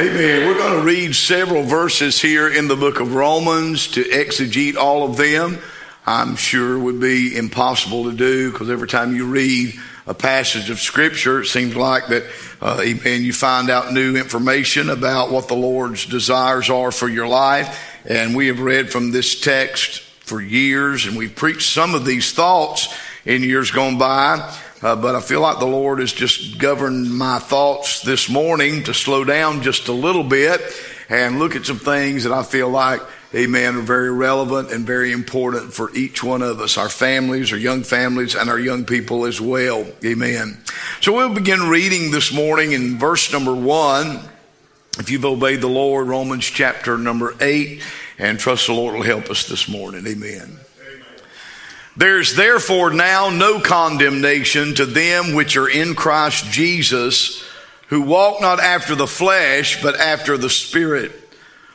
Amen. We're going to read several verses here in the book of Romans to exegete all of them. I'm sure would be impossible to do because every time you read a passage of scripture, it seems like that, uh, amen, you find out new information about what the Lord's desires are for your life. And we have read from this text for years and we've preached some of these thoughts in years gone by. Uh, but I feel like the Lord has just governed my thoughts this morning to slow down just a little bit and look at some things that I feel like, amen, are very relevant and very important for each one of us, our families, our young families, and our young people as well. Amen. So we'll begin reading this morning in verse number one. If you've obeyed the Lord, Romans chapter number eight, and trust the Lord will help us this morning. Amen. There's therefore now no condemnation to them which are in Christ Jesus, who walk not after the flesh, but after the Spirit.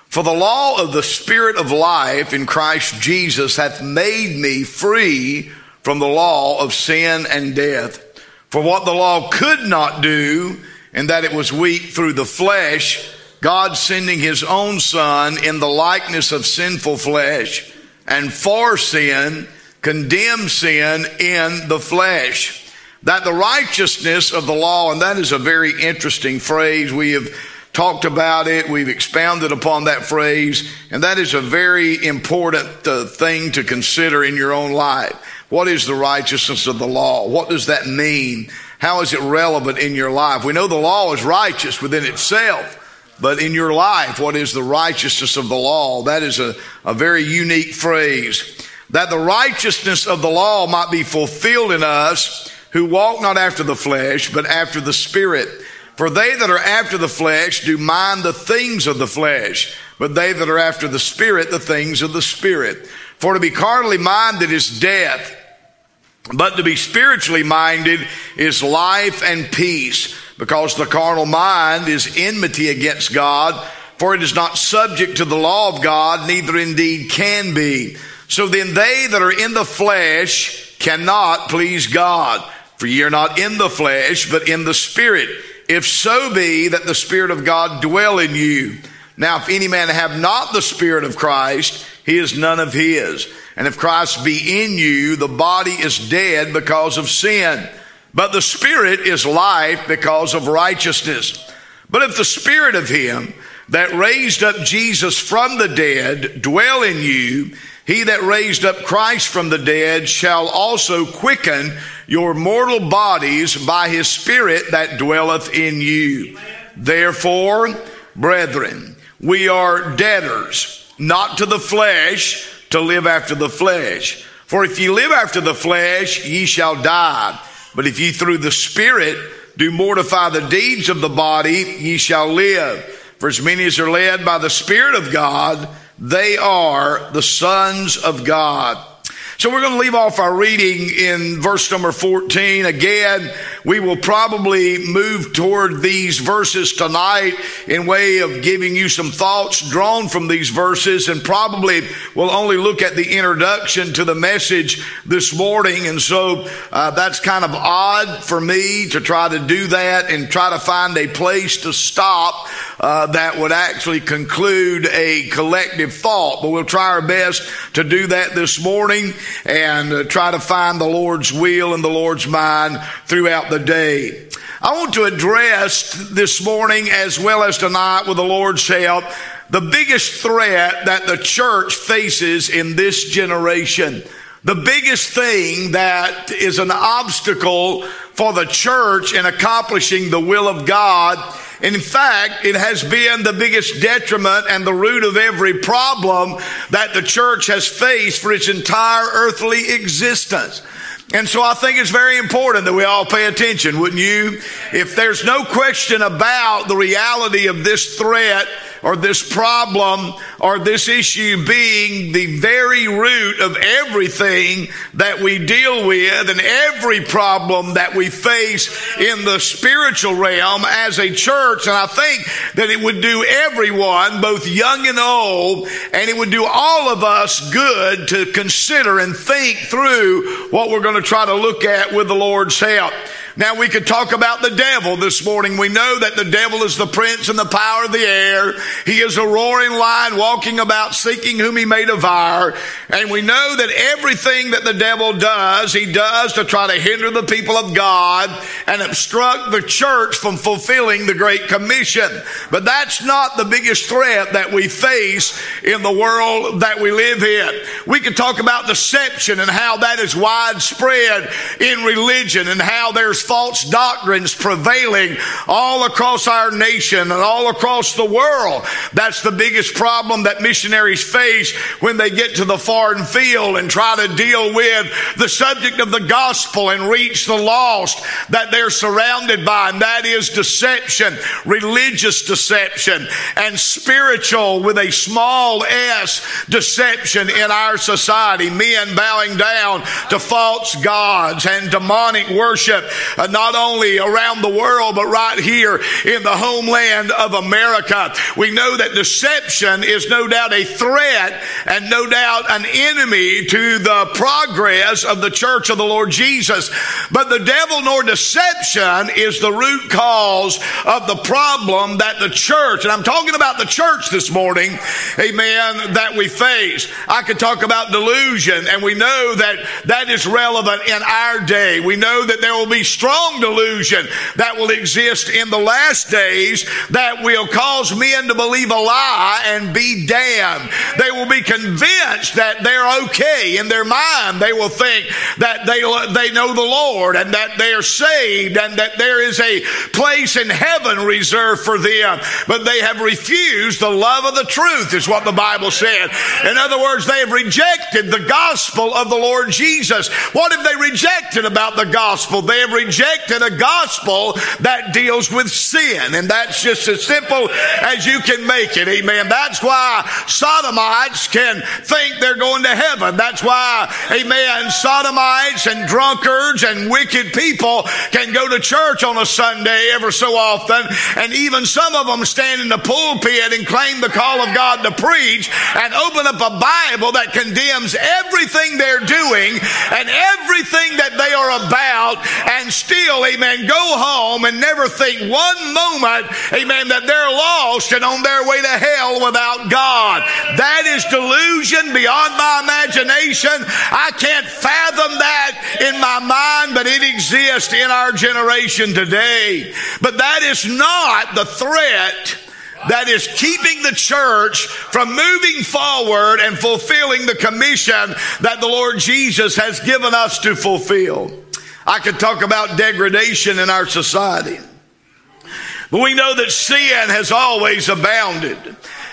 For the law of the Spirit of life in Christ Jesus hath made me free from the law of sin and death. For what the law could not do, in that it was weak through the flesh, God sending his own Son in the likeness of sinful flesh, and for sin, condemn sin in the flesh. That the righteousness of the law, and that is a very interesting phrase. We have talked about it. We've expounded upon that phrase. And that is a very important uh, thing to consider in your own life. What is the righteousness of the law? What does that mean? How is it relevant in your life? We know the law is righteous within itself. But in your life, what is the righteousness of the law? That is a, a very unique phrase that the righteousness of the law might be fulfilled in us who walk not after the flesh, but after the Spirit. For they that are after the flesh do mind the things of the flesh, but they that are after the Spirit, the things of the Spirit. For to be carnally minded is death, but to be spiritually minded is life and peace, because the carnal mind is enmity against God, for it is not subject to the law of God, neither indeed can be. So then they that are in the flesh cannot please God. For ye are not in the flesh, but in the spirit. If so be that the spirit of God dwell in you. Now, if any man have not the spirit of Christ, he is none of his. And if Christ be in you, the body is dead because of sin, but the spirit is life because of righteousness. But if the spirit of him that raised up Jesus from the dead dwell in you, he that raised up Christ from the dead shall also quicken your mortal bodies by his Spirit that dwelleth in you. Therefore, brethren, we are debtors, not to the flesh, to live after the flesh. For if ye live after the flesh, ye shall die. But if ye through the Spirit do mortify the deeds of the body, ye shall live. For as many as are led by the Spirit of God, they are the sons of God. So we're going to leave off our reading in verse number 14. Again, we will probably move toward these verses tonight in way of giving you some thoughts drawn from these verses and probably we'll only look at the introduction to the message this morning. And so uh, that's kind of odd for me to try to do that and try to find a place to stop uh, that would actually conclude a collective thought. But we'll try our best to do that this morning and try to find the Lord's will and the Lord's mind throughout the day. I want to address this morning as well as tonight with the Lord's help the biggest threat that the church faces in this generation. The biggest thing that is an obstacle for the church in accomplishing the will of God in fact, it has been the biggest detriment and the root of every problem that the church has faced for its entire earthly existence. And so I think it's very important that we all pay attention, wouldn't you? If there's no question about the reality of this threat, or this problem or this issue being the very root of everything that we deal with and every problem that we face in the spiritual realm as a church. And I think that it would do everyone, both young and old, and it would do all of us good to consider and think through what we're going to try to look at with the Lord's help. Now we could talk about the devil this morning. We know that the devil is the prince and the power of the air. He is a roaring lion walking about seeking whom he may devour. And we know that everything that the devil does, he does to try to hinder the people of God and obstruct the church from fulfilling the Great Commission. But that's not the biggest threat that we face in the world that we live in. We could talk about deception and how that is widespread in religion and how there's false doctrines prevailing all across our nation and all across the world. That's the biggest problem that missionaries face when they get to the foreign field and try to deal with the subject of the gospel and reach the lost that they're surrounded by, and that is deception, religious deception, and spiritual with a small s deception in our society. Men bowing down to false gods and demonic worship uh, not only around the world, but right here in the homeland of America. We know that deception is no doubt a threat and no doubt an enemy to the progress of the church of the Lord Jesus. But the devil nor deception is the root cause of the problem that the church, and I'm talking about the church this morning, amen, that we face. I could talk about delusion, and we know that that is relevant in our day. We know that there will be strong delusion that will exist in the last days that will cause men to believe a lie and be damned. They will be convinced that they're okay in their mind. They will think that they, they know the Lord and that they are saved and that there is a place in heaven reserved for them. But they have refused the love of the truth, is what the Bible said. In other words, they have rejected the gospel of the Lord Jesus. What have they rejected about the gospel? They have rejected a gospel that deals with sin. And that's just as simple as you can make it. Amen. That's why sodomites can think they're going to heaven. That's why, amen, sodomites and drunkards and wicked people can go to church on a Sunday ever so often. And even some of them stand in the pulpit and claim the call of God to preach and open up a Bible that condemns everything they're doing and everything that they are about and still, amen, go home and never think one moment, amen, that they're lost and on their way to hell without God. That is delusion beyond my imagination. I can't fathom that in my mind, but it exists in our generation today. But that is not the threat that is keeping the church from moving forward and fulfilling the commission that the Lord Jesus has given us to fulfill. I could talk about degradation in our society. But we know that sin has always abounded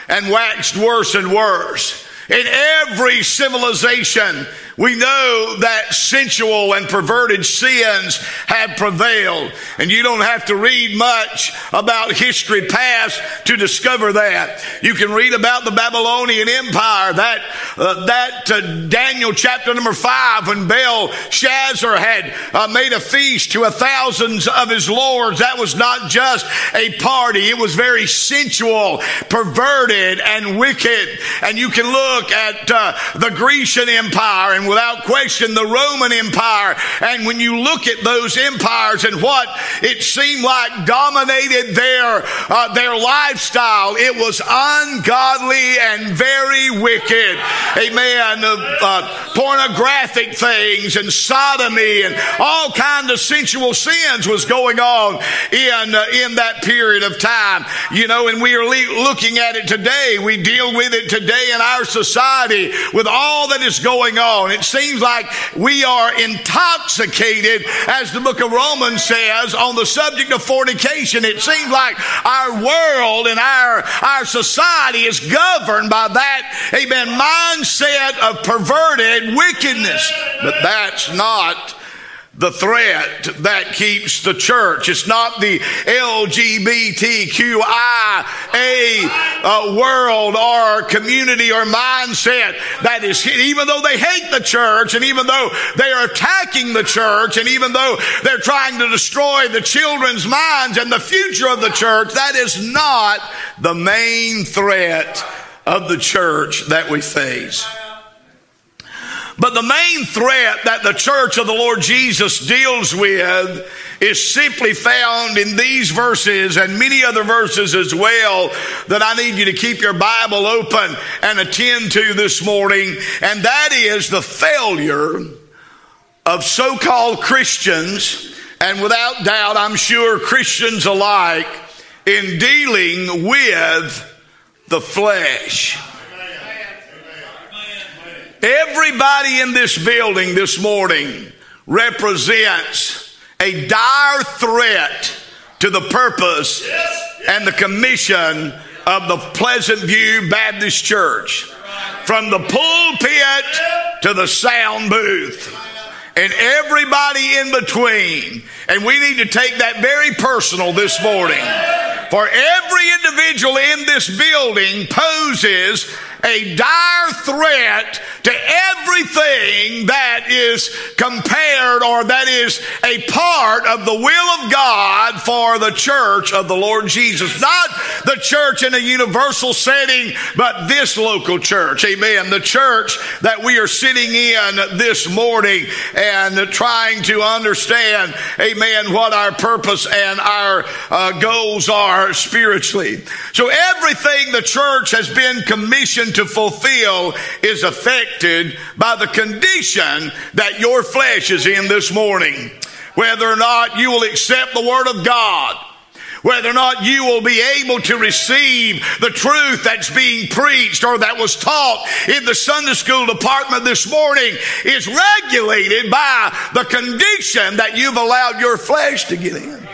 and waxed worse and worse. In every civilization, we know that sensual and perverted sins have prevailed. And you don't have to read much about history past to discover that. You can read about the Babylonian Empire, that, uh, that uh, Daniel chapter number five, when Belshazzar had uh, made a feast to a thousands of his lords. That was not just a party. It was very sensual, perverted, and wicked. And you can look at uh, the Grecian Empire and without question the Roman Empire. And when you look at those empires and what it seemed like dominated their, uh, their lifestyle, it was ungodly and very wicked. Amen. Uh, uh, pornographic things and sodomy and all kinds of sensual sins was going on in, uh, in that period of time. You know, and we are le- looking at it today. We deal with it today in our society with all that is going on. It seems like we are intoxicated, as the book of Romans says, on the subject of fornication. It seems like our world and our, our society is governed by that, amen, mindset of perverted wickedness. But that's not the threat that keeps the church. It's not the LGBTQIA uh, world or community or mindset that is, hit. even though they hate the church and even though they are attacking the church and even though they're trying to destroy the children's minds and the future of the church, that is not the main threat of the church that we face. But the main threat that the church of the Lord Jesus deals with is simply found in these verses and many other verses as well that I need you to keep your Bible open and attend to this morning. And that is the failure of so called Christians, and without doubt, I'm sure Christians alike, in dealing with the flesh. Everybody in this building this morning represents a dire threat to the purpose and the commission of the Pleasant View Baptist Church. From the pulpit to the sound booth and everybody in between. And we need to take that very personal this morning. For every individual in this building poses a dire threat to everything that is compared or that is a part of the will of God for the church of the Lord Jesus. Not the church in a universal setting, but this local church. Amen. The church that we are sitting in this morning and trying to understand, amen, what our purpose and our uh, goals are spiritually. So everything the church has been commissioned to fulfill is affected by the condition that your flesh is in this morning. Whether or not you will accept the Word of God, whether or not you will be able to receive the truth that's being preached or that was taught in the Sunday school department this morning is regulated by the condition that you've allowed your flesh to get in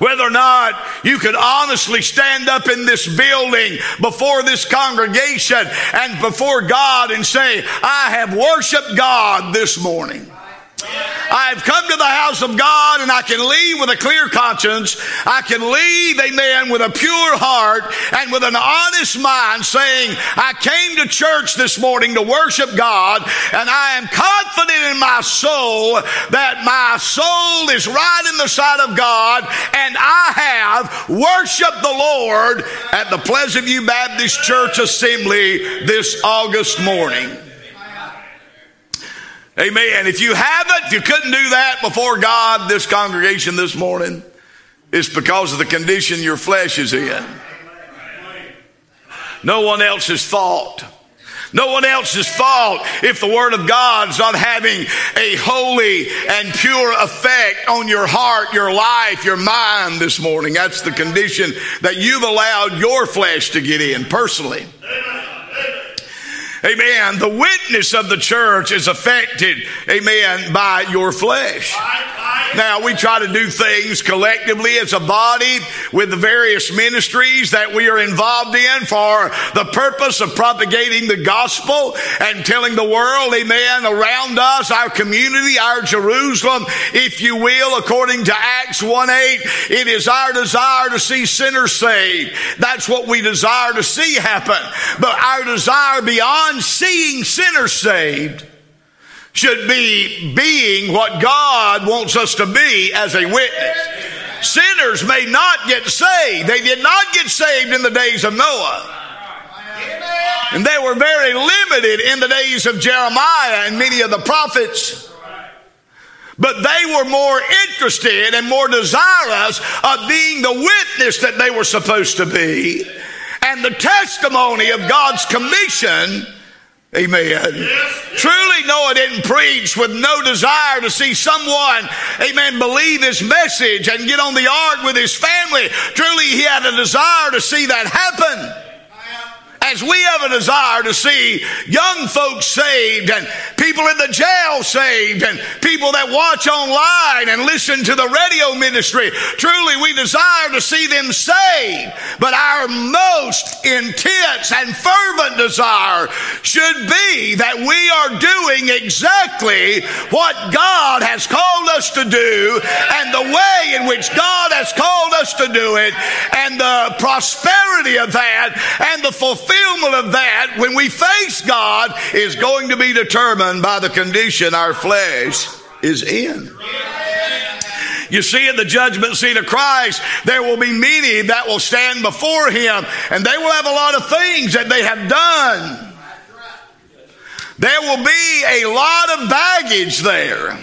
whether or not you could honestly stand up in this building before this congregation and before God and say, I have worshiped God this morning. I've come to the house of God and I can leave with a clear conscience. I can leave, amen, with a pure heart and with an honest mind saying, I came to church this morning to worship God and I am confident in my soul that my soul is right in the sight of God and I have worshiped the Lord at the Pleasant View Baptist Church Assembly this August morning. Amen. If you haven't, if you couldn't do that before God, this congregation this morning, it's because of the condition your flesh is in. No one else's fault. No one else's fault if the Word of God's not having a holy and pure effect on your heart, your life, your mind this morning. That's the condition that you've allowed your flesh to get in personally. Amen. The witness of the church is affected, amen, by your flesh. Now, we try to do things collectively as a body with the various ministries that we are involved in for the purpose of propagating the gospel and telling the world, amen, around us, our community, our Jerusalem, if you will, according to Acts 1 8, it is our desire to see sinners saved. That's what we desire to see happen. But our desire beyond seeing sinners saved should be being what God wants us to be as a witness. Sinners may not get saved. They did not get saved in the days of Noah. And they were very limited in the days of Jeremiah and many of the prophets. But they were more interested and more desirous of being the witness that they were supposed to be and the testimony of God's commission Amen. Yes, Truly, Noah didn't preach with no desire to see someone, amen, believe his message and get on the ark with his family. Truly, he had a desire to see that happen as we have a desire to see young folks saved and people in the jail saved and people that watch online and listen to the radio ministry, truly we desire to see them saved. But our most intense and fervent desire should be that we are doing exactly what God has called us to do and the way in which God has called us to do it and the prosperity of that and the fulfillment fulfillment of that when we face God is going to be determined by the condition our flesh is in. You see, at the judgment seat of Christ, there will be many that will stand before Him, and they will have a lot of things that they have done There will be a lot of baggage there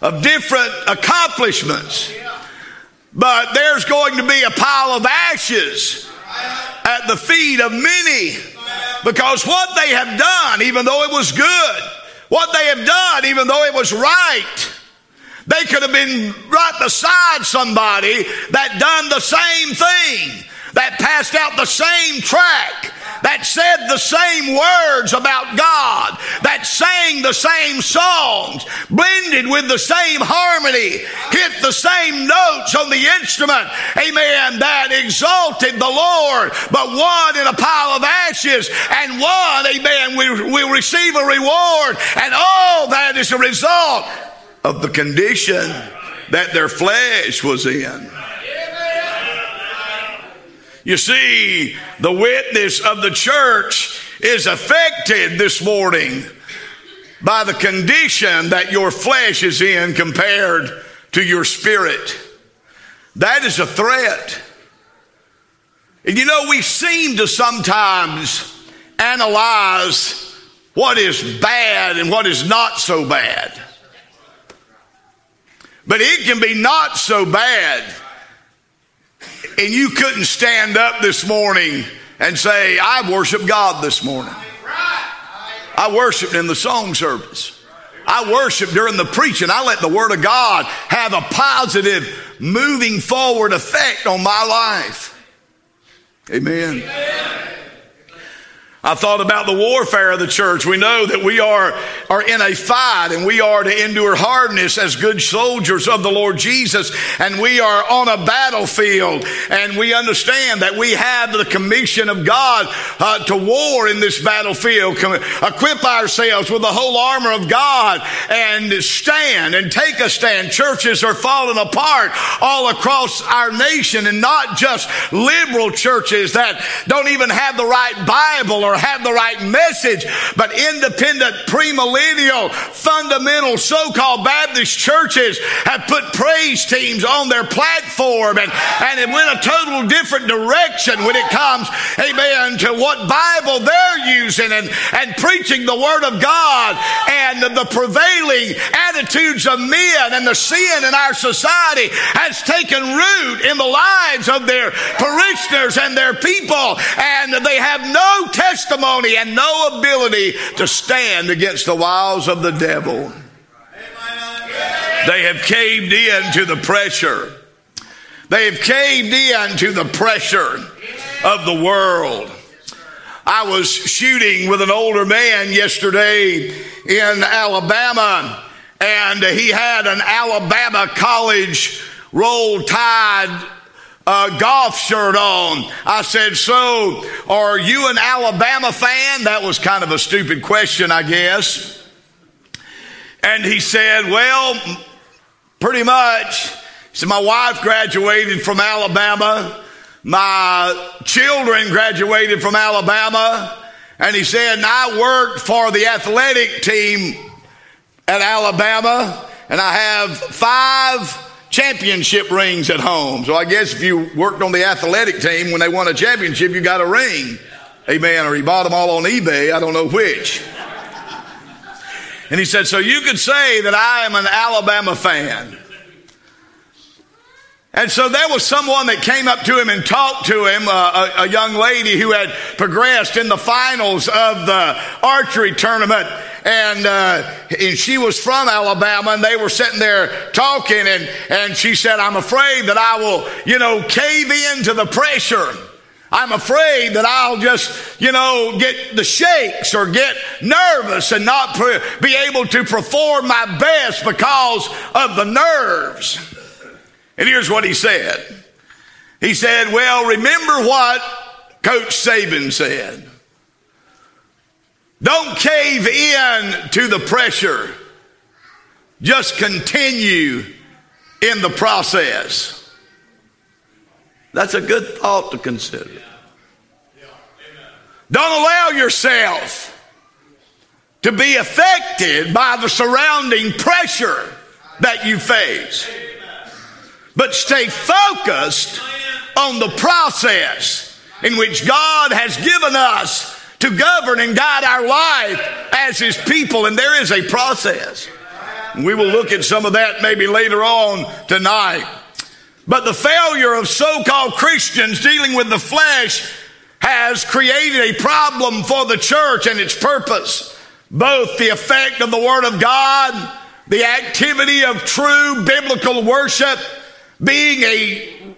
of different accomplishments. But there's going to be a pile of ashes at the feet of many. Because what they have done, even though it was good, what they have done, even though it was right, they could have been right beside somebody that done the same thing, that passed out the same track, that said the same words about God, that sang the same songs, blended with the same harmony, hit the same notes on the instrument, amen, that exalted the Lord, but one in a pile of ashes, and one, amen, will, will receive a reward, and all that is a result of the condition that their flesh was in. You see, the witness of the church is affected this morning by the condition that your flesh is in compared to your spirit. That is a threat. And you know, we seem to sometimes analyze what is bad and what is not so bad. But it can be not so bad and you couldn't stand up this morning and say, I worship God this morning. I worshiped in the song service. I worship during the preaching. I let the Word of God have a positive, moving forward effect on my life. Amen. Amen. I thought about the warfare of the church. We know that we are, are in a fight and we are to endure hardness as good soldiers of the Lord Jesus. And we are on a battlefield and we understand that we have the commission of God uh, to war in this battlefield. Equip ourselves with the whole armor of God and stand and take a stand. Churches are falling apart all across our nation and not just liberal churches that don't even have the right Bible or or have the right message, but independent, premillennial, fundamental so-called Baptist churches have put praise teams on their platform and, and it went a total different direction when it comes, amen, to what Bible they're using and, and preaching the Word of God and the prevailing attitudes of men and the sin in our society has taken root in the lives of their parishioners and their people and they have no testimony testimony and no ability to stand against the wiles of the devil. They have caved in to the pressure. They have caved in to the pressure of the world. I was shooting with an older man yesterday in Alabama, and he had an Alabama college roll tide a golf shirt on. I said, So, are you an Alabama fan? That was kind of a stupid question, I guess. And he said, Well, pretty much. He said, My wife graduated from Alabama. My children graduated from Alabama. And he said, and I worked for the athletic team at Alabama, and I have five championship rings at home. So I guess if you worked on the athletic team when they won a championship, you got a ring. Amen. Or he bought them all on eBay. I don't know which. And he said, So you could say that I am an Alabama fan. And so there was someone that came up to him and talked to him, uh, a, a, young lady who had progressed in the finals of the archery tournament. And, uh, and she was from Alabama and they were sitting there talking and, and she said, I'm afraid that I will, you know, cave into the pressure. I'm afraid that I'll just, you know, get the shakes or get nervous and not pre- be able to perform my best because of the nerves. And here's what he said. He said, well, remember what Coach Saban said. Don't cave in to the pressure. Just continue in the process. That's a good thought to consider. Don't allow yourself to be affected by the surrounding pressure that you face but stay focused on the process in which God has given us to govern and guide our life as His people, and there is a process. We will look at some of that maybe later on tonight. But the failure of so called Christians dealing with the flesh has created a problem for the church and its purpose. Both the effect of the Word of God, the activity of true biblical worship, being a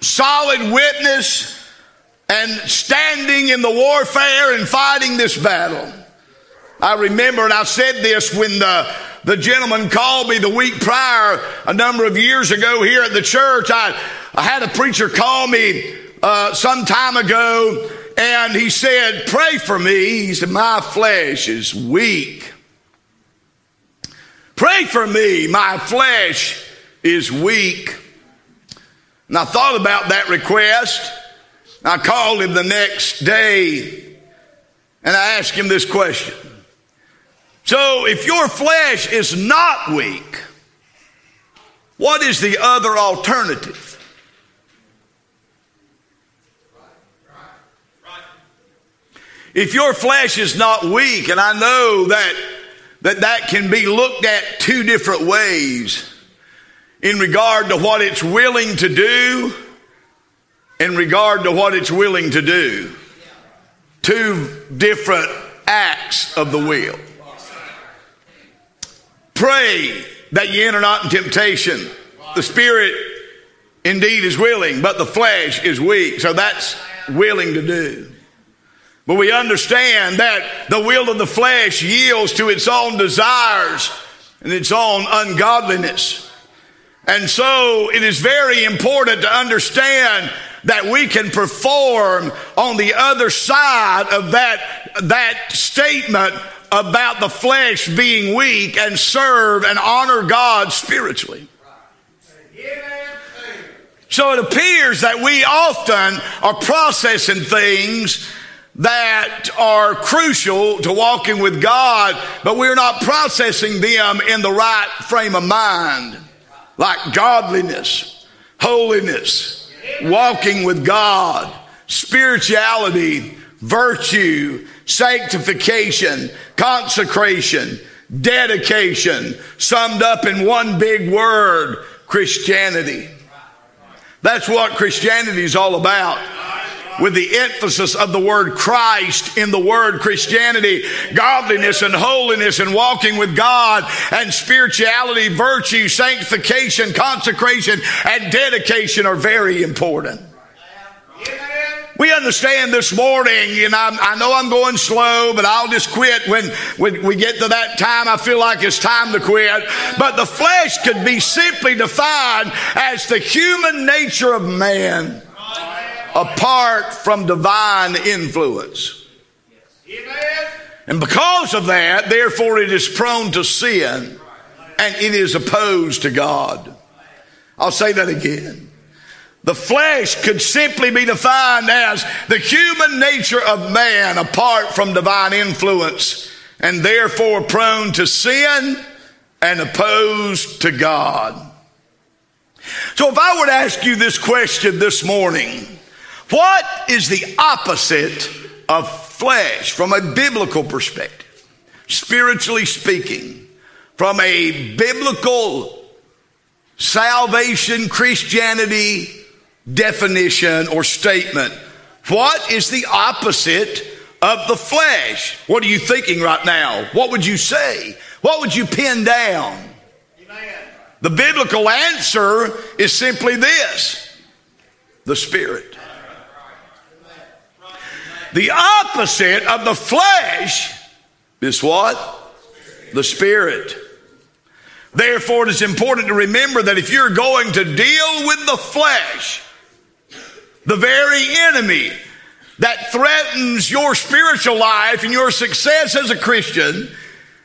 solid witness, and standing in the warfare and fighting this battle. I remember, and I said this when the, the gentleman called me the week prior, a number of years ago here at the church. I, I had a preacher call me uh, some time ago, and he said, Pray for me. He said, My flesh is weak. Pray for me. My flesh is weak. And I thought about that request. I called him the next day and I asked him this question. So, if your flesh is not weak, what is the other alternative? If your flesh is not weak, and I know that that, that can be looked at two different ways in regard to what it's willing to do, in regard to what it's willing to do. Two different acts of the will. Pray that ye enter not in temptation. The spirit indeed is willing, but the flesh is weak. So that's willing to do. But we understand that the will of the flesh yields to its own desires and its own ungodliness. And so it is very important to understand that we can perform on the other side of that, that statement about the flesh being weak and serve and honor God spiritually. So it appears that we often are processing things that are crucial to walking with God, but we're not processing them in the right frame of mind, like godliness, holiness, walking with God, spirituality, virtue, sanctification, consecration, dedication, summed up in one big word Christianity. That's what Christianity is all about with the emphasis of the word Christ in the word Christianity, godliness and holiness and walking with God and spirituality, virtue, sanctification, consecration, and dedication are very important. We understand this morning, and I, I, know I'm going slow, but I'll just quit when, when we get to that time. I feel like it's time to quit. But the flesh could be simply defined as the human nature of man apart from divine influence. And because of that, therefore, it is prone to sin and it is opposed to God. I'll say that again. The flesh could simply be defined as the human nature of man apart from divine influence and therefore prone to sin and opposed to God. So if I were to ask you this question this morning, what is the opposite of flesh from a biblical perspective? Spiritually speaking, from a biblical salvation, Christianity definition or statement, what is the opposite of the flesh? What are you thinking right now? What would you say? What would you pin down? The biblical answer is simply this the Spirit. The opposite of the flesh is what? The spirit. Therefore, it is important to remember that if you're going to deal with the flesh, the very enemy that threatens your spiritual life and your success as a Christian,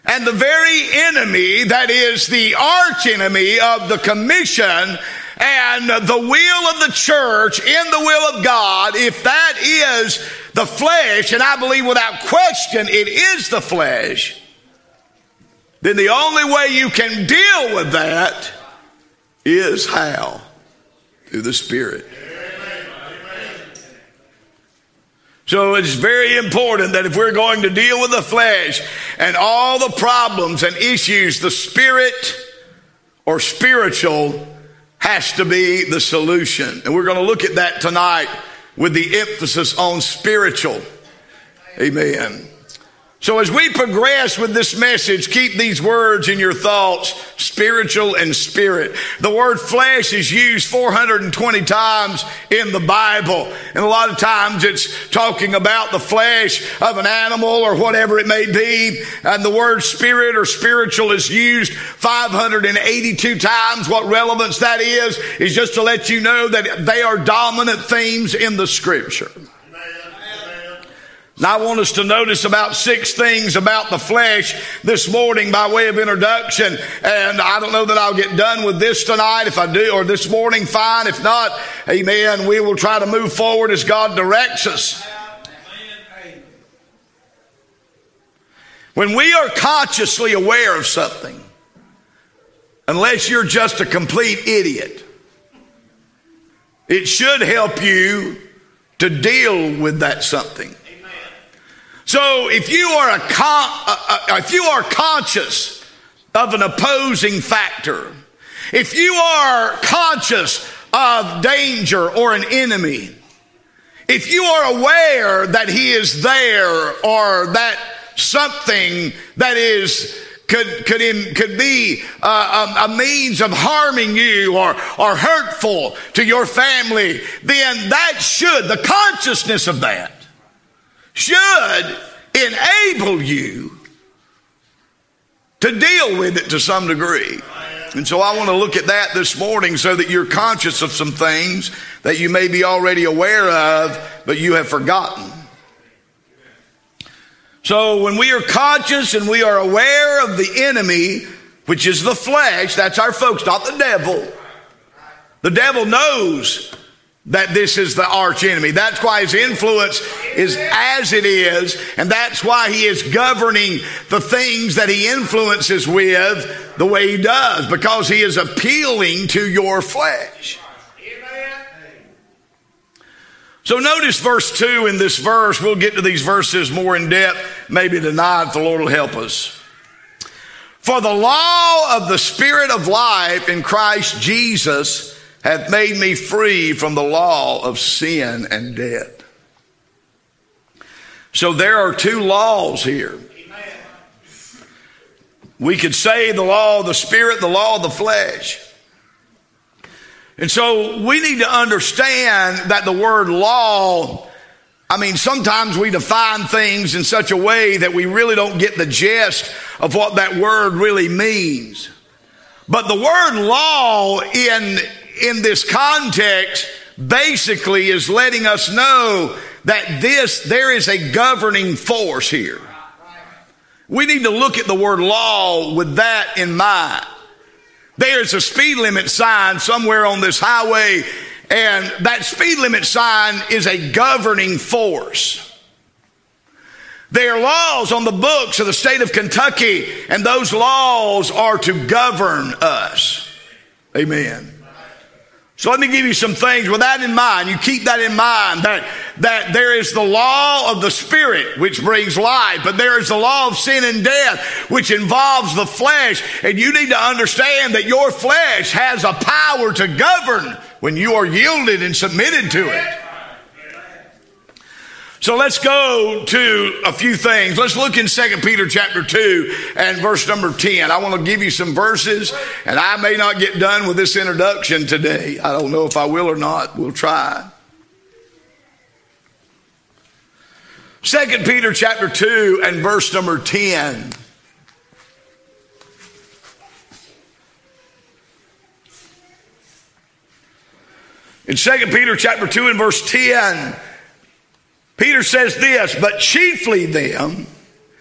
and the very enemy that is the arch enemy of the commission and the will of the church in the will of God, if that is the flesh, and I believe without question it is the flesh, then the only way you can deal with that is how? Through the Spirit. So it's very important that if we're going to deal with the flesh and all the problems and issues, the spirit or spiritual has to be the solution. And we're going to look at that tonight with the emphasis on spiritual. Amen. So as we progress with this message, keep these words in your thoughts, spiritual and spirit. The word flesh is used 420 times in the Bible. And a lot of times it's talking about the flesh of an animal or whatever it may be. And the word spirit or spiritual is used 582 times. What relevance that is, is just to let you know that they are dominant themes in the scripture. Now I want us to notice about six things about the flesh this morning by way of introduction. And I don't know that I'll get done with this tonight. If I do, or this morning, fine. If not, amen, we will try to move forward as God directs us. When we are consciously aware of something, unless you're just a complete idiot, it should help you to deal with that something. So if you are a con- if you are conscious of an opposing factor, if you are conscious of danger or an enemy, if you are aware that he is there or that something that is could could in, could be uh, a, a, means of harming you or or hurtful to your family, then that should the consciousness of that should enable you to deal with it to some degree. And so I want to look at that this morning so that you're conscious of some things that you may be already aware of, but you have forgotten. So when we are conscious and we are aware of the enemy, which is the flesh, that's our folks, not the devil. The devil knows that this is the arch enemy. That's why his influence is as it is, and that's why he is governing the things that he influences with the way he does, because he is appealing to your flesh. So notice verse 2 in this verse. We'll get to these verses more in depth maybe tonight if the Lord will help us. For the law of the Spirit of life in Christ Jesus hath made me free from the law of sin and death. So there are two laws here. We could say the law of the spirit, the law of the flesh. And so we need to understand that the word law, I mean, sometimes we define things in such a way that we really don't get the gist of what that word really means. But the word law in in this context basically is letting us know that this, there is a governing force here. We need to look at the word law with that in mind. There's a speed limit sign somewhere on this highway, and that speed limit sign is a governing force. There are laws on the books of the state of Kentucky, and those laws are to govern us. Amen. So let me give you some things with that in mind. You keep that in mind that, that there is the law of the spirit, which brings life, but there is the law of sin and death, which involves the flesh. And you need to understand that your flesh has a power to govern when you are yielded and submitted to it. So let's go to a few things. Let's look in Second Peter chapter 2 and verse number 10. I want to give you some verses, and I may not get done with this introduction today. I don't know if I will or not. We'll try. Second Peter chapter 2 and verse number 10. In Second Peter chapter 2 and verse 10, Peter says this, but chiefly them,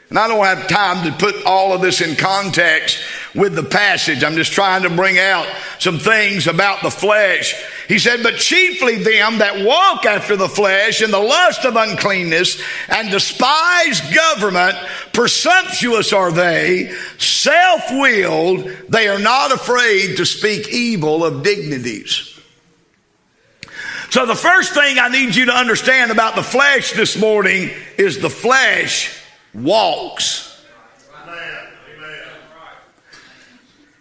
and I don't have time to put all of this in context with the passage. I'm just trying to bring out some things about the flesh. He said, but chiefly them that walk after the flesh in the lust of uncleanness and despise government, presumptuous are they, self-willed, they are not afraid to speak evil of dignities. So, the first thing I need you to understand about the flesh this morning is the flesh walks.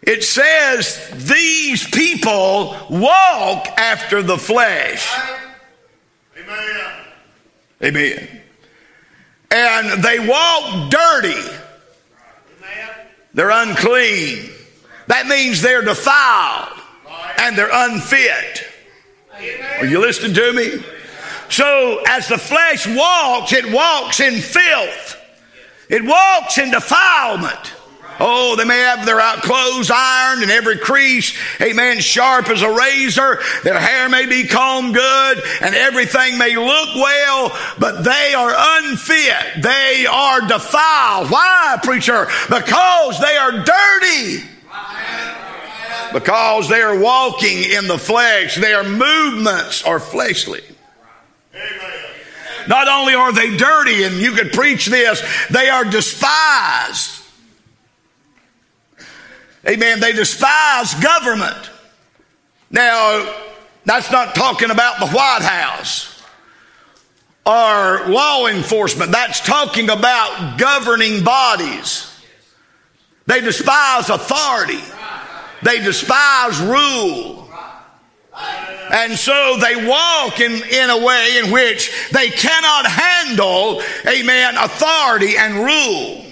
It says these people walk after the flesh. Amen. Amen. And they walk dirty. They're unclean. That means they're defiled and they're unfit. Are you listening to me? So as the flesh walks, it walks in filth. It walks in defilement. Oh, they may have their clothes ironed and every crease, amen, sharp as a razor. Their hair may be combed good and everything may look well, but they are unfit. They are defiled. Why, preacher? Because they are dirty. Because they are walking in the flesh. Their movements are fleshly. Not only are they dirty, and you could preach this, they are despised. Amen. They despise government. Now, that's not talking about the White House or law enforcement. That's talking about governing bodies. They despise authority. They despise rule. And so they walk in, in a way in which they cannot handle, amen, authority and rule.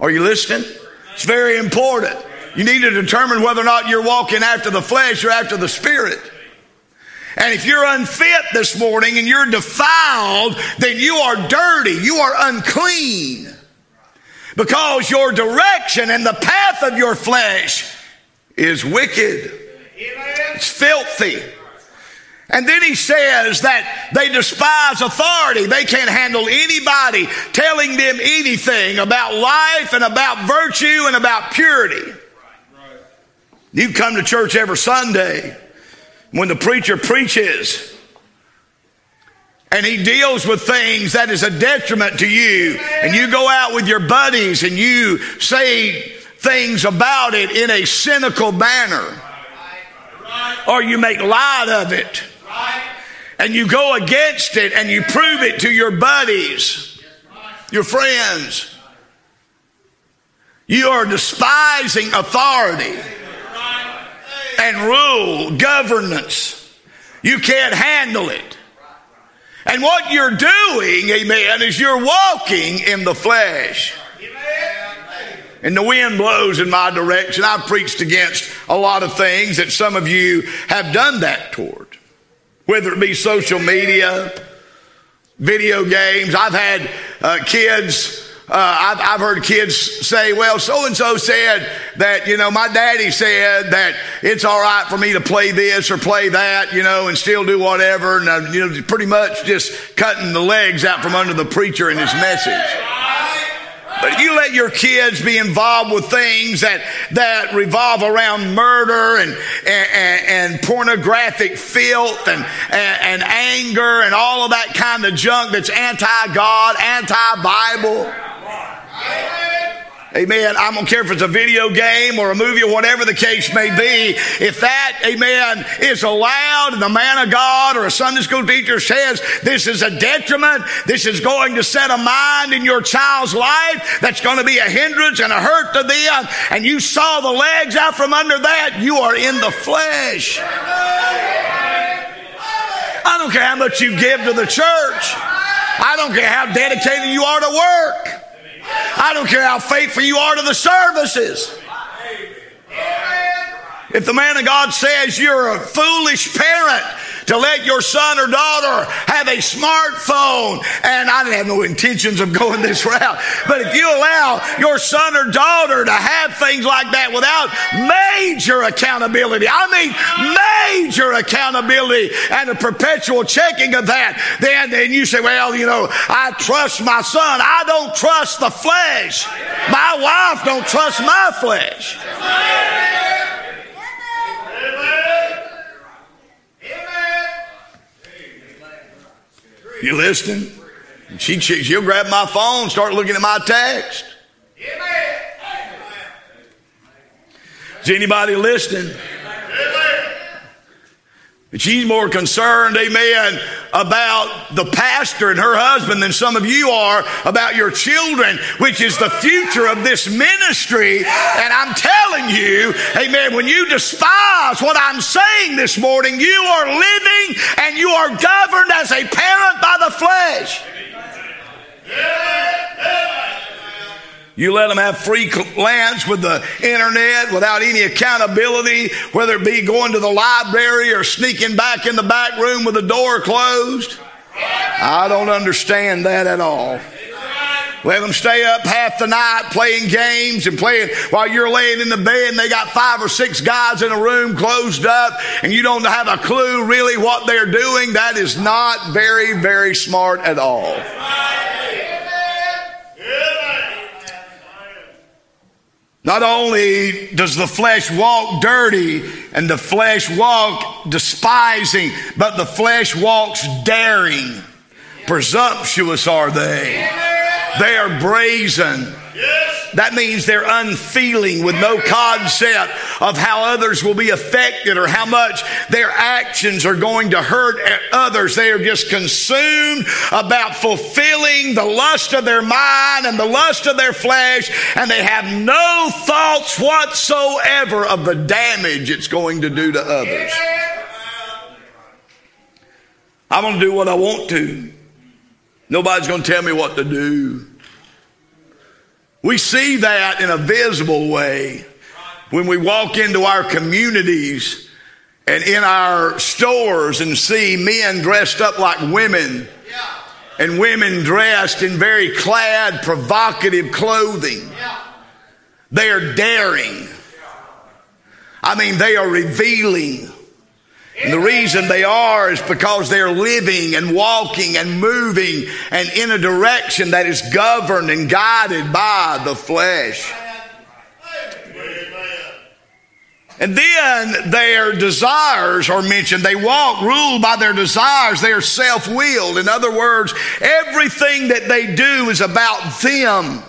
Are you listening? It's very important. You need to determine whether or not you're walking after the flesh or after the spirit. And if you're unfit this morning and you're defiled, then you are dirty. You are unclean. Because your direction and the path of your flesh is wicked. It's filthy. And then he says that they despise authority. They can't handle anybody telling them anything about life and about virtue and about purity. You come to church every Sunday when the preacher preaches and he deals with things that is a detriment to you and you go out with your buddies and you say things about it in a cynical manner or you make light of it and you go against it and you prove it to your buddies, your friends. You are despising authority and rule, governance. You can't handle it. And what you're doing, amen, is you're walking in the flesh. And the wind blows in my direction. I've preached against a lot of things that some of you have done that toward whether it be social media, video games. I've had uh, kids. Uh, I've, I've, heard kids say, well, so and so said that, you know, my daddy said that it's all right for me to play this or play that, you know, and still do whatever. And, uh, you know, pretty much just cutting the legs out from under the preacher and his message. But if you let your kids be involved with things that, that revolve around murder and, and, and pornographic filth and, and, and anger and all of that kind of junk that's anti God, anti Bible. Amen. I don't care if it's a video game or a movie or whatever the case may be. If that, amen, is allowed and the man of God or a Sunday school teacher says this is a detriment, this is going to set a mind in your child's life that's going to be a hindrance and a hurt to them, and you saw the legs out from under that, you are in the flesh. I don't care how much you give to the church. I don't care how dedicated you are to work. I don't care how faithful you are to the services. If the man of God says you're a foolish parent to let your son or daughter have a smartphone. And I didn't have no intentions of going this route. But if you allow your son or daughter to have things like that without major accountability, I mean major accountability and a perpetual checking of that, then, then you say, well, you know, I trust my son. I don't trust the flesh. My wife don't trust my flesh. You listening? She, she, she'll grab my phone, start looking at my text. Is anybody listening? She's more concerned, amen, about the pastor and her husband than some of you are about your children, which is the future of this ministry. And I'm telling you, amen, when you despise what I'm saying this morning, you are living and you are governed as a parent by the flesh. You let them have free glance with the internet without any accountability, whether it be going to the library or sneaking back in the back room with the door closed. I don't understand that at all. Let them stay up half the night playing games and playing while you're laying in the bed and they got five or six guys in a room closed up and you don't have a clue really what they're doing. That is not very, very smart at all. Not only does the flesh walk dirty and the flesh walk despising, but the flesh walks daring. Presumptuous are they. They are brazen. That means they're unfeeling with no concept of how others will be affected or how much their actions are going to hurt others. They are just consumed about fulfilling the lust of their mind and the lust of their flesh, and they have no thoughts whatsoever of the damage it's going to do to others. I'm going to do what I want to. Nobody's going to tell me what to do. We see that in a visible way when we walk into our communities and in our stores and see men dressed up like women and women dressed in very clad, provocative clothing. They are daring. I mean, they are revealing. And the reason they are is because they're living and walking and moving and in a direction that is governed and guided by the flesh. And then their desires are mentioned. They walk ruled by their desires. They are self willed. In other words, everything that they do is about them.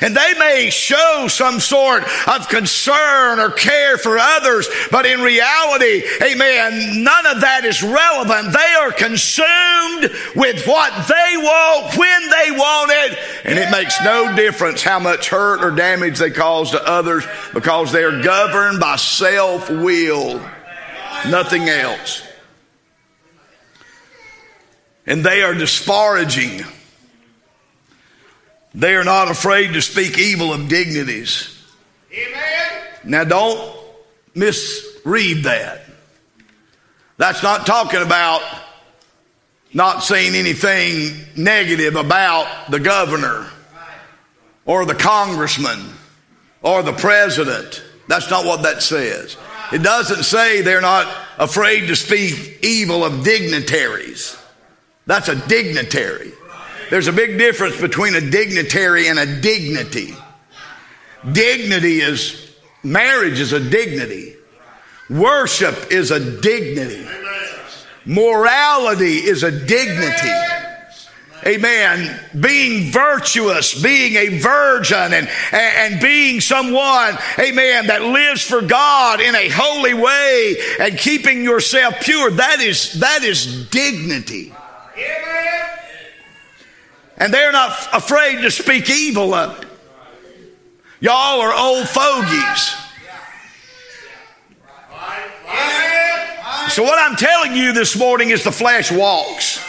And they may show some sort of concern or care for others, but in reality, amen, none of that is relevant. They are consumed with what they want when they want it, and it makes no difference how much hurt or damage they cause to others because they are governed by self will, nothing else. And they are disparaging they are not afraid to speak evil of dignities. Amen. Now, don't misread that. That's not talking about not saying anything negative about the governor or the congressman or the president. That's not what that says. It doesn't say they're not afraid to speak evil of dignitaries. That's a dignitary. There's a big difference between a dignitary and a dignity. Dignity is, marriage is a dignity. Worship is a dignity. Morality is a dignity. Amen. Being virtuous, being a virgin, and, and being someone, amen, that lives for God in a holy way and keeping yourself pure. That is, that is dignity. Amen. And they're not afraid to speak evil of it. Y'all are old fogies. So, what I'm telling you this morning is the flesh walks.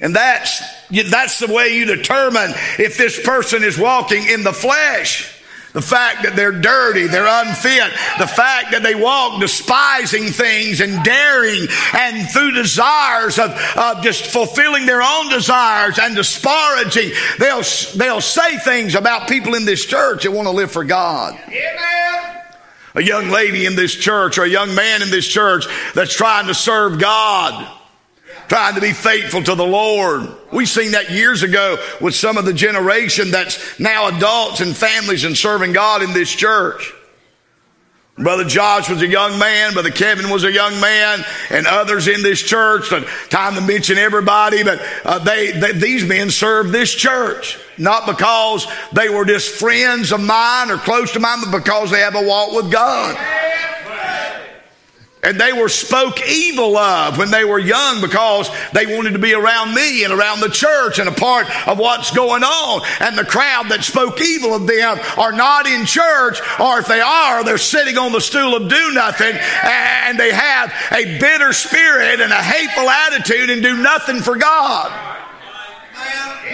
And that's, that's the way you determine if this person is walking in the flesh. The fact that they're dirty, they're unfit, the fact that they walk despising things and daring and through desires of, of just fulfilling their own desires and disparaging, they'll, they'll say things about people in this church that want to live for God. Amen. A young lady in this church or a young man in this church that's trying to serve God trying to be faithful to the Lord. We've seen that years ago with some of the generation that's now adults and families and serving God in this church. Brother Josh was a young man, Brother Kevin was a young man, and others in this church. Time to mention everybody, but uh, they, they, these men served this church not because they were just friends of mine or close to mine, but because they have a walk with God. And they were spoke evil of when they were young because they wanted to be around me and around the church and a part of what's going on. And the crowd that spoke evil of them are not in church, or if they are, they're sitting on the stool of do nothing and they have a bitter spirit and a hateful attitude and do nothing for God.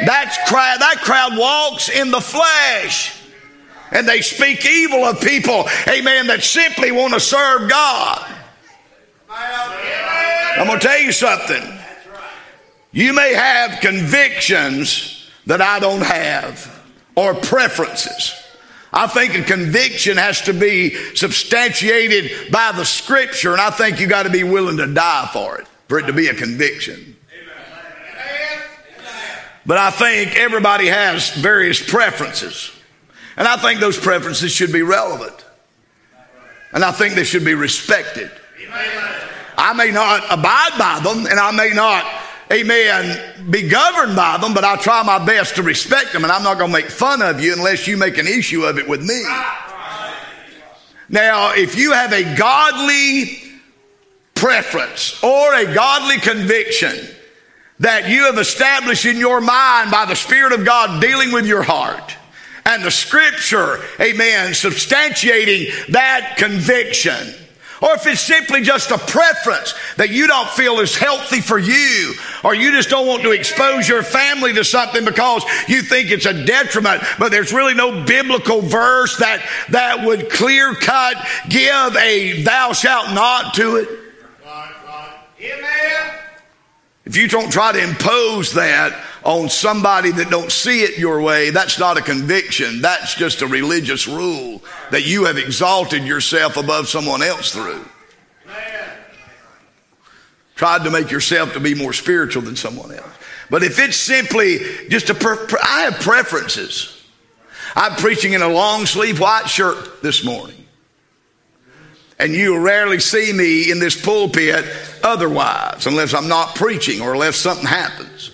That's crowd, that crowd walks in the flesh. And they speak evil of people, amen, that simply want to serve God. I'm going to tell you something. You may have convictions that I don't have or preferences. I think a conviction has to be substantiated by the scripture, and I think you got to be willing to die for it, for it to be a conviction. But I think everybody has various preferences. And I think those preferences should be relevant. And I think they should be respected. I may not abide by them and I may not, amen, be governed by them, but I try my best to respect them and I'm not going to make fun of you unless you make an issue of it with me. Now, if you have a godly preference or a godly conviction that you have established in your mind by the Spirit of God dealing with your heart, and the scripture, amen, substantiating that conviction, or if it's simply just a preference that you don't feel is healthy for you, or you just don't want to expose your family to something because you think it's a detriment, but there's really no biblical verse that, that would clear cut give a thou shalt not to it. Amen. If you don't try to impose that on somebody that don't see it your way, that's not a conviction. That's just a religious rule that you have exalted yourself above someone else through. Tried to make yourself to be more spiritual than someone else. But if it's simply just a, per- I have preferences. I'm preaching in a long sleeve white shirt this morning. And you rarely see me in this pulpit otherwise, unless I'm not preaching or unless something happens.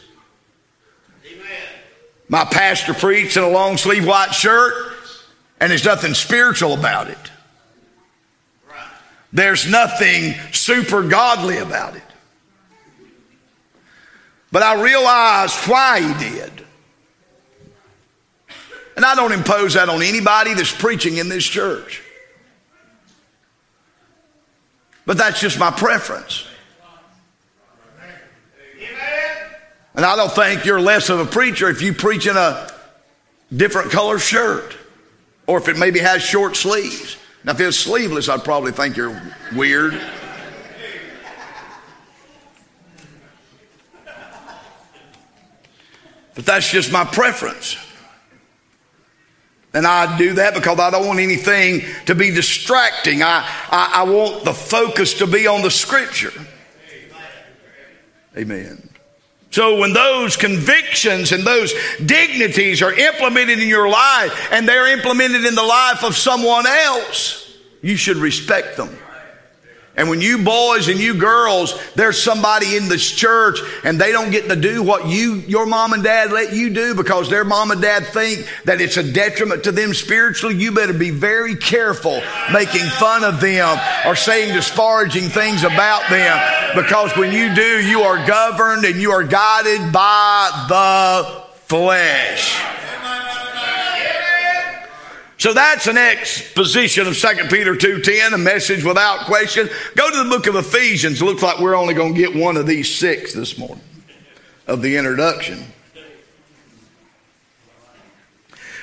My pastor preached in a long sleeve white shirt, and there's nothing spiritual about it. There's nothing super godly about it. But I realized why he did. And I don't impose that on anybody that's preaching in this church. But that's just my preference. And I don't think you're less of a preacher if you preach in a different color shirt or if it maybe has short sleeves. Now, if it's sleeveless, I'd probably think you're weird. But that's just my preference. And I do that because I don't want anything to be distracting. I, I, I want the focus to be on the scripture. Amen. So when those convictions and those dignities are implemented in your life and they're implemented in the life of someone else, you should respect them. And when you boys and you girls, there's somebody in this church and they don't get to do what you, your mom and dad let you do because their mom and dad think that it's a detriment to them spiritually, you better be very careful making fun of them or saying disparaging things about them because when you do, you are governed and you are guided by the flesh. So that's an exposition of 2 Peter 2.10, a message without question. Go to the book of Ephesians. Looks like we're only going to get one of these six this morning of the introduction.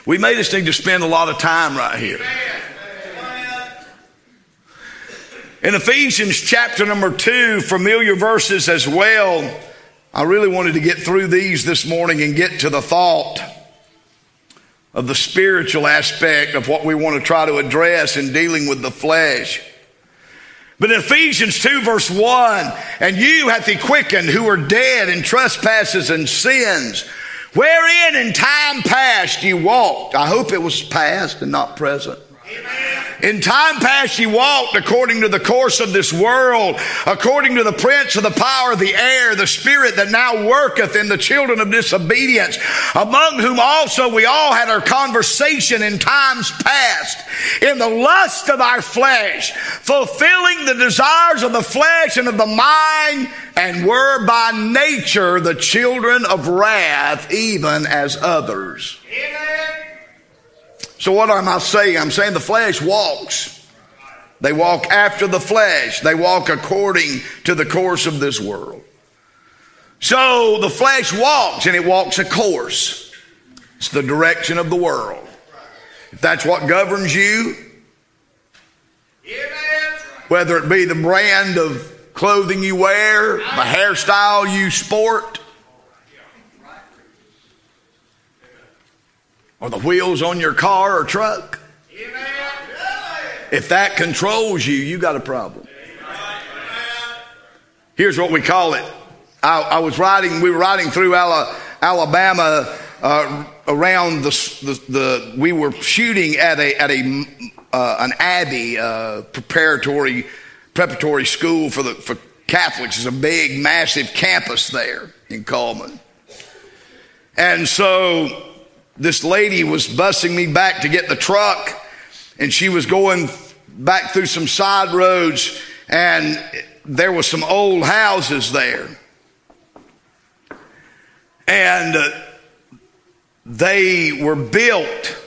We may just need to spend a lot of time right here. In Ephesians chapter number 2, familiar verses as well, I really wanted to get through these this morning and get to the thought of the spiritual aspect of what we want to try to address in dealing with the flesh. But in Ephesians 2 verse 1, and you hath he quickened who are dead in trespasses and sins, wherein in time past you walked. I hope it was past and not present. In time past, ye walked according to the course of this world, according to the prince of the power of the air, the spirit that now worketh in the children of disobedience, among whom also we all had our conversation in times past, in the lust of our flesh, fulfilling the desires of the flesh and of the mind, and were by nature the children of wrath, even as others. Amen. So what am I saying? I'm saying the flesh walks. They walk after the flesh. They walk according to the course of this world. So the flesh walks and it walks a course. It's the direction of the world. If that's what governs you, whether it be the brand of clothing you wear, the hairstyle you sport, or the wheels on your car or truck. If that controls you, you got a problem. Here's what we call it. I, I was riding, we were riding through Alabama uh, around the, the, the, we were shooting at a, at a, uh, an Abbey, uh, preparatory, preparatory school for the, for Catholics. It's a big, massive campus there in Cullman. And so this lady was busing me back to get the truck, and she was going back through some side roads, and there was some old houses there. And uh, they were built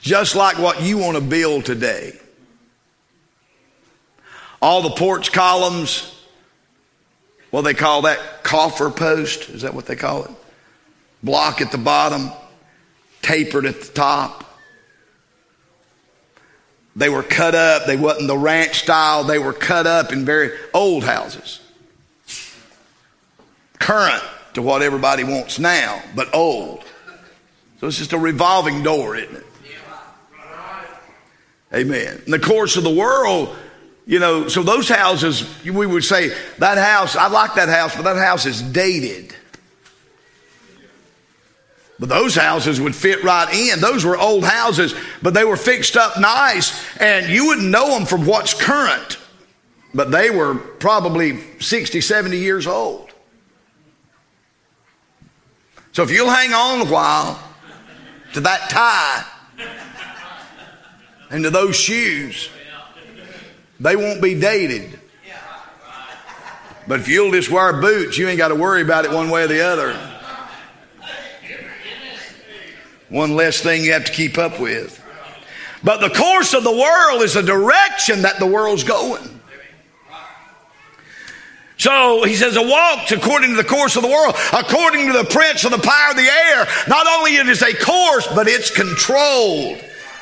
just like what you want to build today. All the porch columns, well, they call that coffer post, is that what they call it? Block at the bottom tapered at the top. They were cut up. They wasn't the ranch style. They were cut up in very old houses. Current to what everybody wants now, but old. So it's just a revolving door, isn't it? Amen. In the course of the world, you know, so those houses, we would say, that house, I like that house, but that house is dated. But those houses would fit right in. Those were old houses, but they were fixed up nice, and you wouldn't know them from what's current. But they were probably 60, 70 years old. So if you'll hang on a while to that tie and to those shoes, they won't be dated. But if you'll just wear boots, you ain't got to worry about it one way or the other. One less thing you have to keep up with. But the course of the world is a direction that the world's going. So he says, a walk according to the course of the world, according to the prince of the power of the air. Not only it is a course, but it's controlled.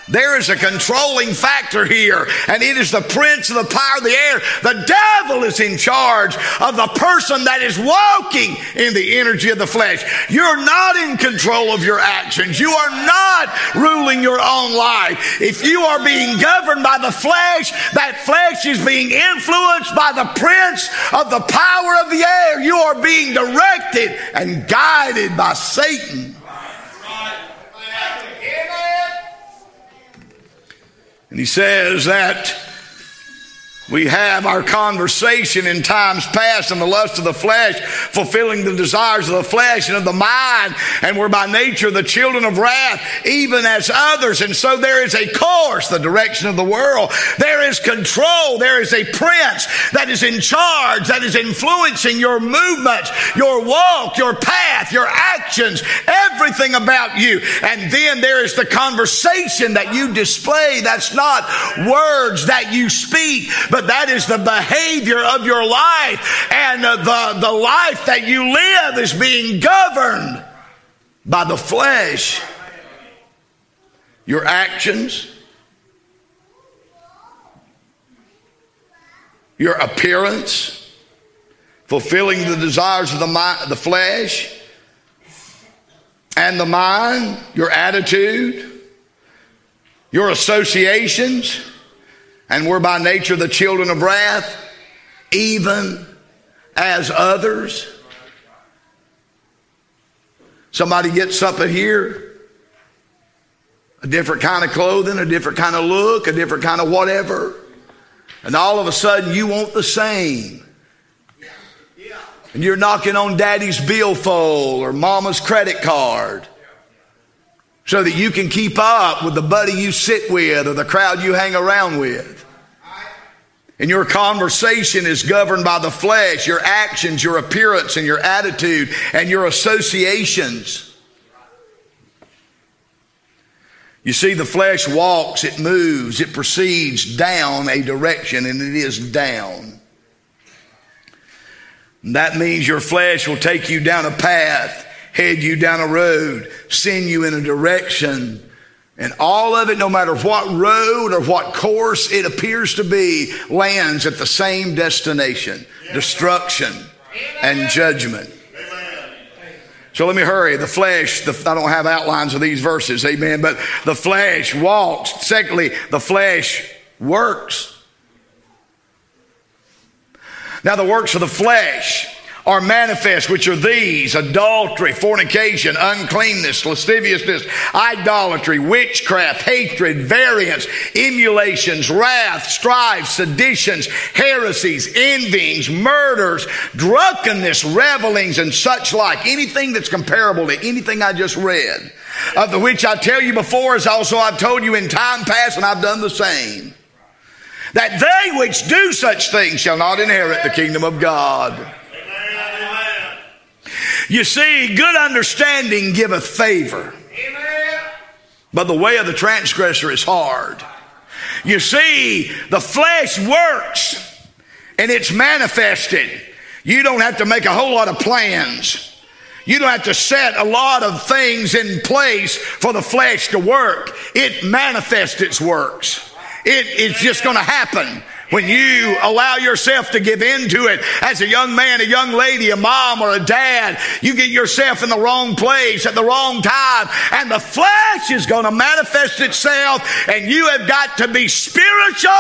There is a controlling factor here, and it is the prince of the power of the air. The devil is in charge of the person that is walking in the energy of the flesh. You're not in control of your actions. You are not ruling your own life. If you are being governed by the flesh, that flesh is being influenced by the prince of the power of the air. You are being directed and guided by Satan. And he says that we have our conversation in times past in the lust of the flesh, fulfilling the desires of the flesh and of the mind, and we're by nature the children of wrath, even as others. And so there is a course, the direction of the world. There is control. There is a prince that is in charge, that is influencing your movements, your walk, your path, your actions, everything about you. And then there is the conversation that you display. That's not words that you speak, but that is the behavior of your life. And the, the life that you live is being governed by the flesh. Your actions, your appearance, fulfilling the desires of the, mind, the flesh. And the mind, your attitude, your associations and we're by nature the children of wrath, even as others. Somebody gets something here, a different kind of clothing, a different kind of look, a different kind of whatever. And all of a sudden you want the same. And you're knocking on daddy's billfold or mama's credit card so that you can keep up with the buddy you sit with or the crowd you hang around with. And your conversation is governed by the flesh, your actions, your appearance, and your attitude, and your associations. You see, the flesh walks, it moves, it proceeds down a direction, and it is down. That means your flesh will take you down a path, head you down a road, send you in a direction. And all of it, no matter what road or what course it appears to be, lands at the same destination destruction and judgment. So let me hurry. The flesh, the, I don't have outlines of these verses, amen, but the flesh walks. Secondly, the flesh works. Now, the works of the flesh are manifest, which are these adultery, fornication, uncleanness, lasciviousness, idolatry, witchcraft, hatred, variance, emulations, wrath, strife, seditions, heresies, envyings, murders, drunkenness, revelings, and such like. Anything that's comparable to anything I just read. Of the which I tell you before, as also I've told you in time past, and I've done the same. That they which do such things shall not inherit the kingdom of God. You see, good understanding giveth favor. But the way of the transgressor is hard. You see, the flesh works and it's manifested. You don't have to make a whole lot of plans. You don't have to set a lot of things in place for the flesh to work. It manifests its works. It, it's just going to happen. When you allow yourself to give in to it as a young man, a young lady, a mom, or a dad, you get yourself in the wrong place at the wrong time, and the flesh is going to manifest itself, and you have got to be spiritual.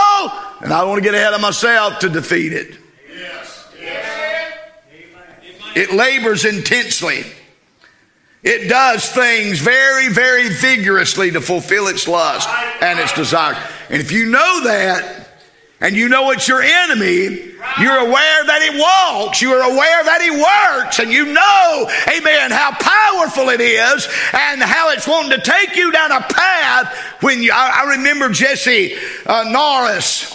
And I want to get ahead of myself to defeat it. Yes. It labors intensely. It does things very, very vigorously to fulfill its lust and its desire. And if you know that, and you know it's your enemy, you're aware that he walks, you are aware that he works, and you know, amen, how powerful it is and how it's wanting to take you down a path. When you, I, I remember Jesse uh, Norris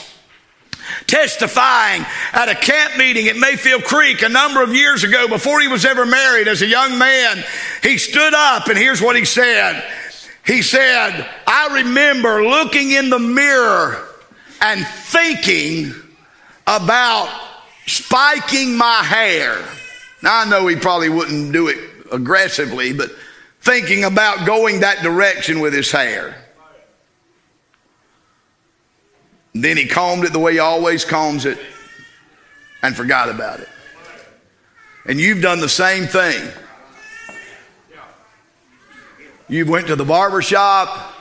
testifying at a camp meeting at Mayfield Creek a number of years ago before he was ever married as a young man. He stood up and here's what he said. He said, I remember looking in the mirror and thinking about spiking my hair. Now, I know he probably wouldn't do it aggressively, but thinking about going that direction with his hair. Then he combed it the way he always combs it and forgot about it. And you've done the same thing. You've went to the barber shop.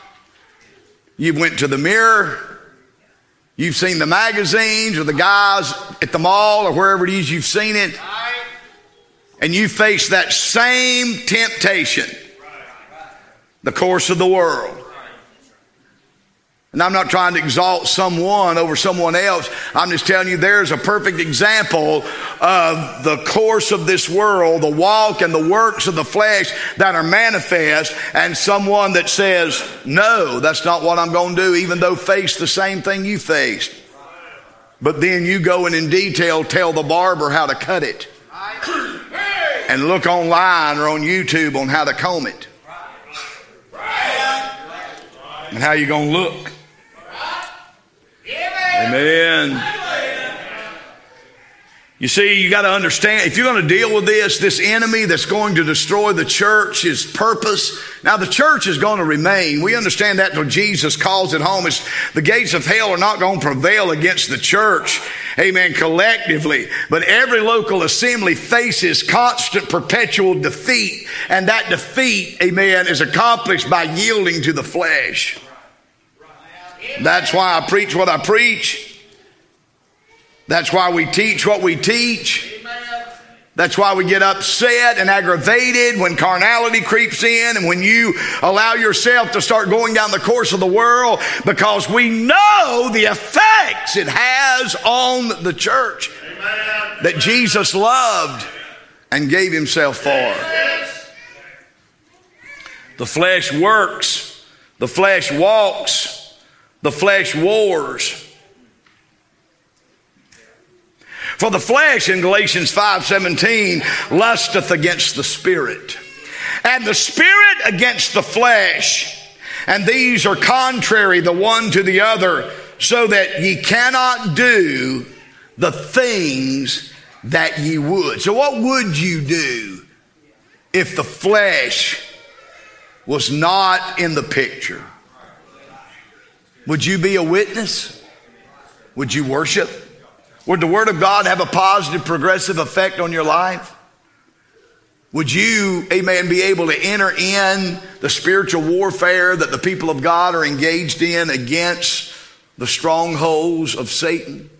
You've went to the mirror. You've seen the magazines or the guys at the mall or wherever it is you've seen it. And you face that same temptation. The course of the world. And I'm not trying to exalt someone over someone else. I'm just telling you there's a perfect example of the course of this world, the walk and the works of the flesh that are manifest, and someone that says, No, that's not what I'm going to do, even though face the same thing you faced. But then you go and in detail tell the barber how to cut it. And look online or on YouTube on how to comb it. And how you're going to look. Amen. You see, you got to understand, if you're going to deal with this, this enemy that's going to destroy the church, his purpose. Now, the church is going to remain. We understand that till Jesus calls it home. It's, the gates of hell are not going to prevail against the church. Amen. Collectively. But every local assembly faces constant, perpetual defeat. And that defeat, amen, is accomplished by yielding to the flesh. That's why I preach what I preach. That's why we teach what we teach. That's why we get upset and aggravated when carnality creeps in and when you allow yourself to start going down the course of the world because we know the effects it has on the church Amen. that Jesus loved and gave himself for. The flesh works, the flesh walks, the flesh wars. For the flesh in Galatians 5:17 lusteth against the spirit, and the spirit against the flesh, and these are contrary the one to the other, so that ye cannot do the things that ye would. So what would you do if the flesh was not in the picture? Would you be a witness? Would you worship? Would the Word of God have a positive, progressive effect on your life? Would you, amen, be able to enter in the spiritual warfare that the people of God are engaged in against the strongholds of Satan?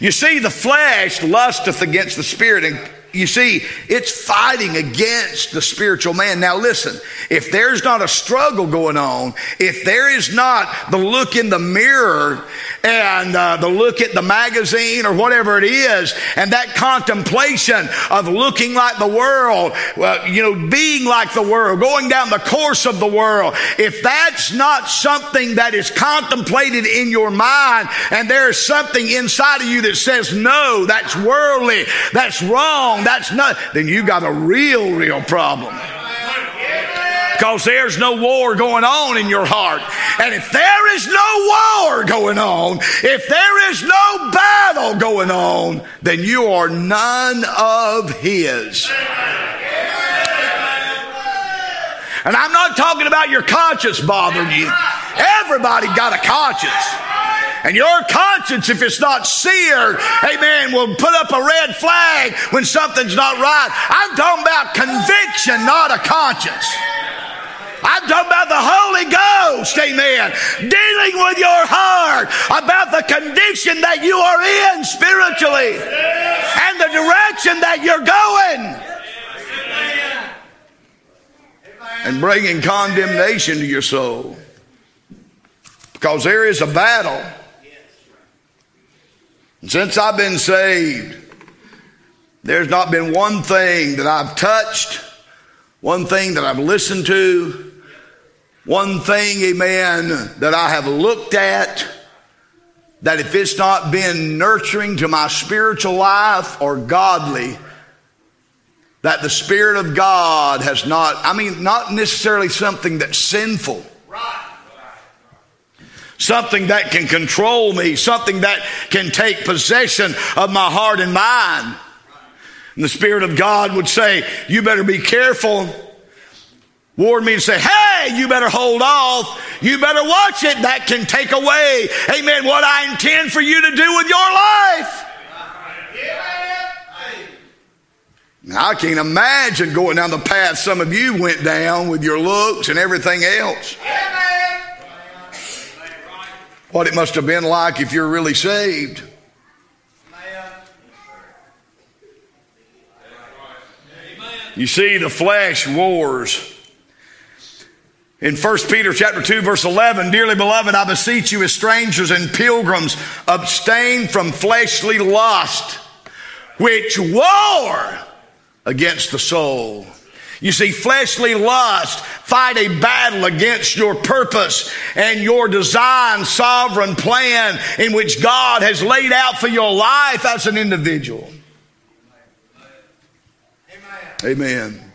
You see, the flesh lusteth against the spirit and you see, it's fighting against the spiritual man. Now listen, if there's not a struggle going on, if there is not the look in the mirror and uh, the look at the magazine or whatever it is, and that contemplation of looking like the world, well, you know, being like the world, going down the course of the world, if that's not something that is contemplated in your mind and there is something inside of you that says, no, that's worldly, that's wrong, that's not, then you got a real, real problem because there's no war going on in your heart. And if there is no war going on, if there is no battle going on, then you are none of His. And I'm not talking about your conscience bothering you. Everybody got a conscience. And your conscience, if it's not seared, amen, will put up a red flag when something's not right. I'm talking about conviction, not a conscience. I'm talking about the Holy Ghost, amen. Dealing with your heart about the condition that you are in spiritually and the direction that you're going. And bringing condemnation to your soul. Because there is a battle. And since I've been saved, there's not been one thing that I've touched, one thing that I've listened to, one thing, amen, that I have looked at that if it's not been nurturing to my spiritual life or godly, that the Spirit of God has not, I mean, not necessarily something that's sinful. Something that can control me, something that can take possession of my heart and mind. And the Spirit of God would say, You better be careful warn me and say, hey, you better hold off. You better watch it. That can take away, amen, what I intend for you to do with your life. Now, I can't imagine going down the path some of you went down with your looks and everything else. What it must have been like if you're really saved. You see, the flesh wars. In 1 Peter chapter 2 verse 11, dearly beloved, I beseech you as strangers and pilgrims, abstain from fleshly lust, which war against the soul. You see, fleshly lust fight a battle against your purpose and your design, sovereign plan in which God has laid out for your life as an individual. Amen.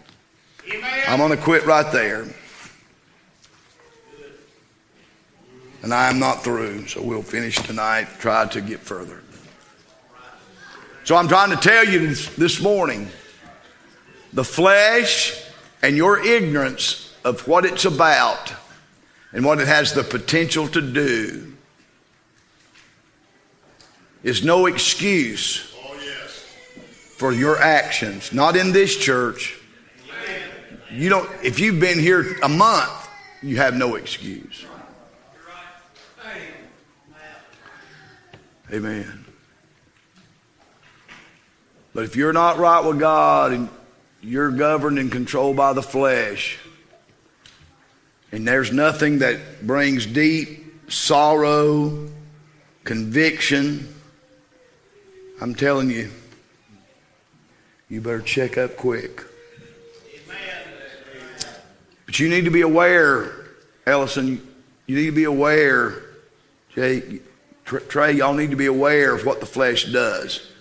Amen. I'm going to quit right there. And I am not through, so we'll finish tonight, try to get further. So I'm trying to tell you this, this morning the flesh and your ignorance of what it's about and what it has the potential to do is no excuse for your actions. Not in this church. You don't, if you've been here a month, you have no excuse. Amen. But if you're not right with God and you're governed and controlled by the flesh, and there's nothing that brings deep sorrow, conviction, I'm telling you, you better check up quick. But you need to be aware, Ellison, you need to be aware, Jay, Trey, y'all need to be aware of what the flesh does.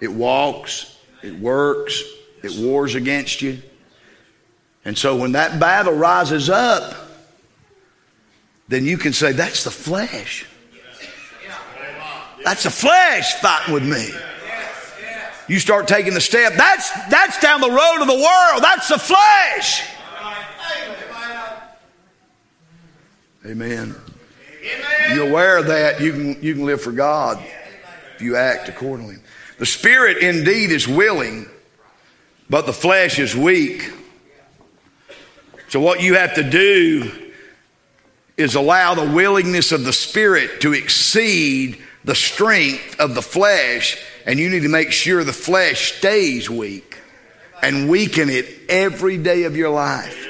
It walks, it works, it wars against you. And so when that battle rises up, then you can say, That's the flesh. That's the flesh fighting with me. You start taking the step. That's, that's down the road of the world. That's the flesh. Amen. You're aware of that, you can, you can live for God if you act accordingly. The spirit indeed is willing, but the flesh is weak. So, what you have to do is allow the willingness of the spirit to exceed the strength of the flesh, and you need to make sure the flesh stays weak and weaken it every day of your life.